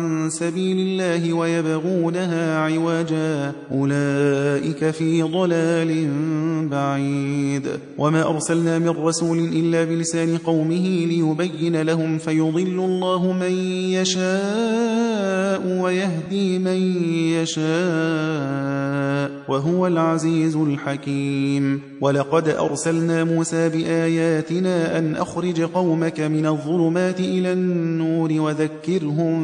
عن سبيل الله ويبغونها عوجا أولئك في ضلال بعيد. وما أرسلنا من رسول إلا بلسان قومه ليبين لهم فيضل الله من يشاء ويهدي من يشاء وهو العزيز الحكيم. ولقد أرسلنا موسى بآياتنا أن أخرج قومك من الظلمات إلى النور وذكرهم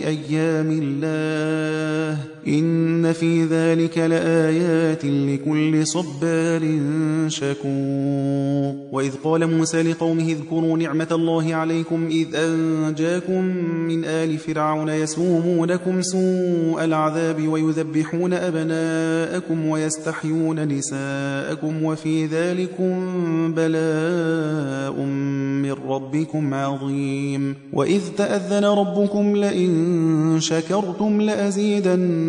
بأيام الله إن في ذلك لآيات لكل صبار شكور. وإذ قال موسى لقومه اذكروا نعمة الله عليكم إذ أنجاكم من آل فرعون يسومونكم سوء العذاب ويذبحون أبناءكم ويستحيون نساءكم وفي ذلكم بلاء من ربكم عظيم. وإذ تأذن ربكم لئن شكرتم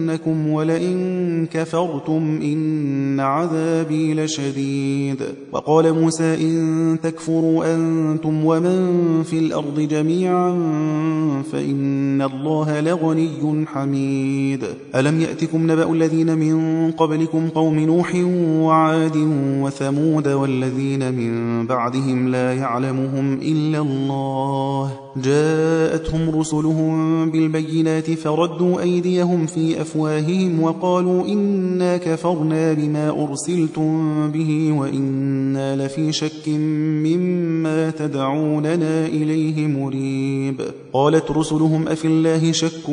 لأزيدنكم ولئن كفرتم إن عذابي لشديد. وقال موسى إن تكفروا أنتم ومن في الأرض جميعا فإن الله لغني حميد. ألم يأتكم نبأ الذين من قبلكم قوم نوح وعاد وثمود والذين من بعدهم لا يعلمهم إلا الله؟ جاءتهم رسلهم بالبينات فردوا أيديهم في أفواههم وقالوا إنا كفرنا بما أرسلتم به وإنا لفي شك مما تدعوننا إليه مريب. قالت رسلهم أفي الله شك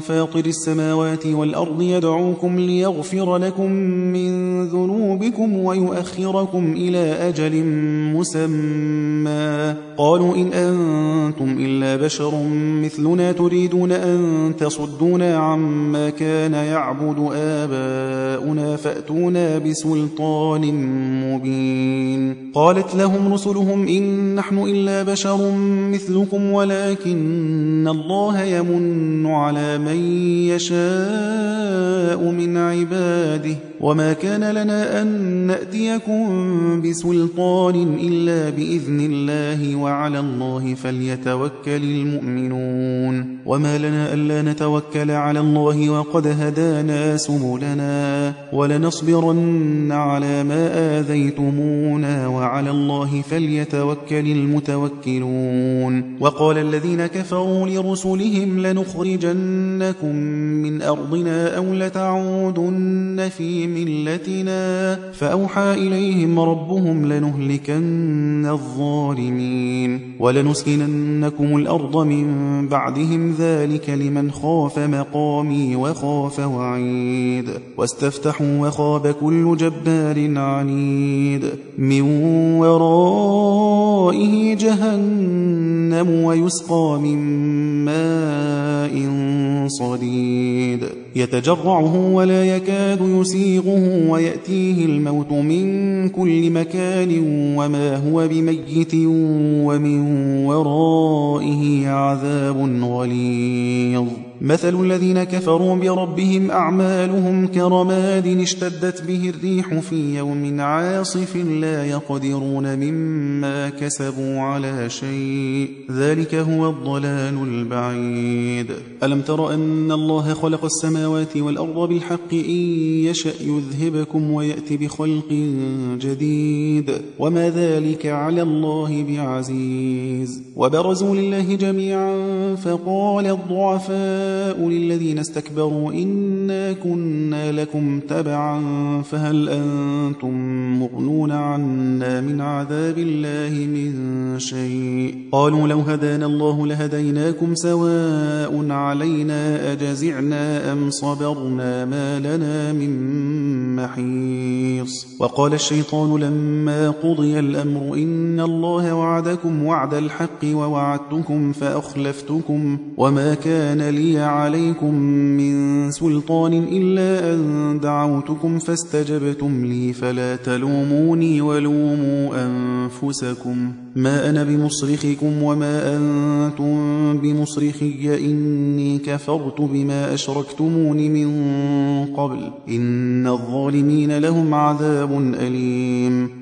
فاطر السماوات والأرض يدعوكم ليغفر لكم من ذنوبكم ويؤخركم إلى أجل مسمى. قالوا إن أنتم إلا بشر مثلنا تريدون أن تصدونا عما كان يعبد آباؤنا فأتونا بسلطان مبين. قالت لهم رسلهم إن نحن إلا بشر مثلكم ولكن الله يمن على من يشاء من عباده. وما كان لنا أن نأتيكم بسلطان إلا بإذن الله وعلى الله فليتوكل المؤمنون. وما لنا ألا نتوكل على الله وقد هدانا سبلنا ولنصبرن على ما آذيتمونا وعلى الله فليتوكل المتوكلون. وقال الذين كفروا لرسلهم لنخرجنكم من أرضنا أو لتعودن في ملتنا فأوحى إليهم ربهم لنهلكن الظالمين ولنسكننكم الأرض من بعدهم ذلك لمن خاف مقامي وخاف وعيد واستفتحوا وخاب كل جبار عنيد من ورائه جهنم ويسقى من ماء صديد يتجرعه ولا يكاد يسيغه ويأتيه الموت من كل مكان وما هو بميت ومن ورائه عذاب غليظ. مثل الذين كفروا بربهم أعمالهم كرماد اشتدت به الريح في يوم عاصف لا يقدرون مما كسبوا على شيء. ذلك هو الضلال البعيد. ألم تر أن الله خلق السماوات والأرض بالحق إن يشأ يذهبكم ويأتي بخلق جديد. وما ذلك على الله بعزيز. وبرزوا لله جميعا فقال الضعفاء للذين استكبروا إنا كنا لكم تبعا فهل أنتم مغنون عنا من عذاب الله من شيء؟ قالوا لو هدانا الله لهديناكم سواء علينا أجزعنا أم صبرنا ما لنا من محيص. وقال الشيطان لما قضي الأمر إن الله وعدكم وعد الحق ووعدتكم فأخلفتكم وما كان لي عليكم من سلطان إلا أن دعوتكم فاستجبتم لي فلا تلوموني ولوموا أنفسكم. ما أنا بمصرخكم وما أنتم بمصرخي. إني كفرت بما أشركتمون من قبل. إن الظالمين لهم عذاب أليم.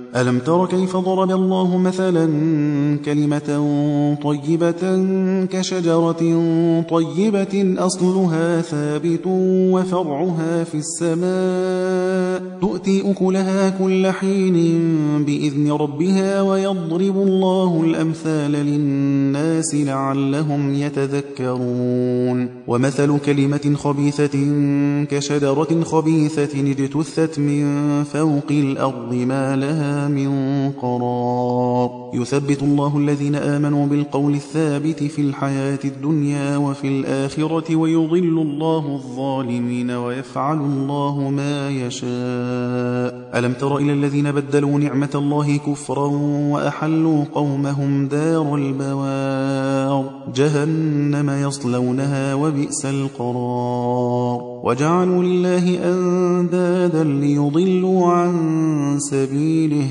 ألم تر كيف ضرب الله مثلا كلمة طيبة كشجرة طيبة أصلها ثابت وفرعها في السماء تؤتي أكلها كل حين بإذن ربها ويضرب الله الأمثال للناس لعلهم يتذكرون ومثل كلمة خبيثة كشجرة خبيثة اجتثت من فوق الأرض ما لها من قرار. يثبت الله الذين آمنوا بالقول الثابت في الحياة الدنيا وفي الآخرة ويضل الله الظالمين ويفعل الله ما يشاء. ألم تر إلى الذين بدلوا نعمة الله كفرا وأحلوا قومهم دار البوار. جهنم يصلونها وبئس القرار. وجعلوا لله أندادا ليضلوا عن سبيله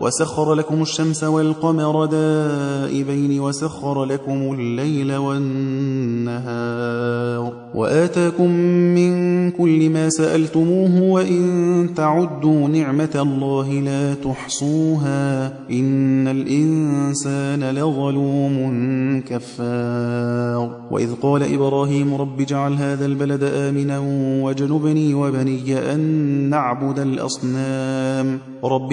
وسخر لكم الشمس والقمر دائبين وسخر لكم الليل والنهار وآتاكم من كل ما سألتموه وإن تعدوا نعمة الله لا تحصوها إن الإنسان لظلوم كفار وإذ قال إبراهيم رب اجعل هذا البلد آمنا واجنبني وبني أن نعبد الأصنام رب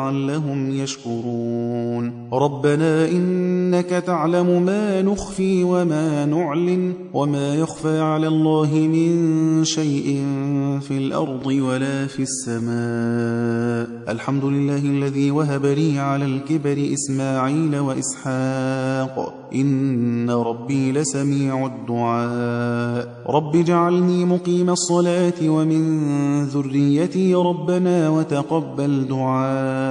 يشكرون ربنا إنك تعلم ما نخفي وما نعلن وما يخفى على الله من شيء في الأرض ولا في السماء الحمد لله الذي وهب لي على الكبر إسماعيل وإسحاق إن ربي لسميع الدعاء رب اجعلني مقيم الصلاة ومن ذريتي ربنا وتقبل دعاء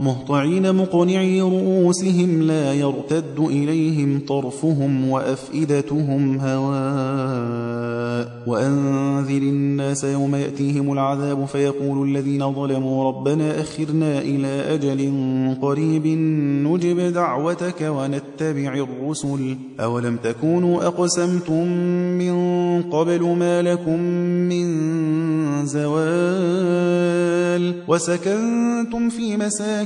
مهطعين مقنعي رؤوسهم لا يرتد إليهم طرفهم وأفئدتهم هواء. وأنذر الناس يوم يأتيهم العذاب فيقول الذين ظلموا ربنا أخرنا إلى أجل قريب نجب دعوتك ونتبع الرسل. أولم تكونوا أقسمتم من قبل ما لكم من زوال وسكنتم في مساكن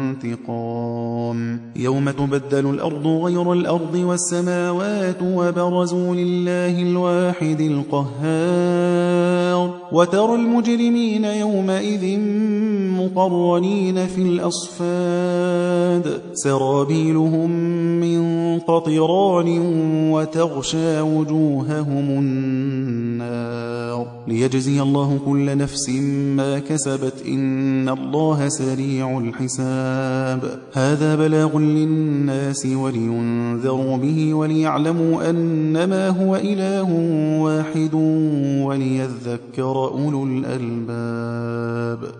انتقام يوم تبدل الأرض غير الأرض والسماوات وبرزوا لله الواحد القهار. وترى المجرمين يومئذ مقرنين في الأصفاد. سرابيلهم من قطران وتغشى وجوههم النار. ليجزي الله كل نفس ما كسبت إن الله سريع الحساب. هذا بلاغ للناس ولينذروا به وليعلموا أنما هو إله واحد وليذكر أولو الألباب.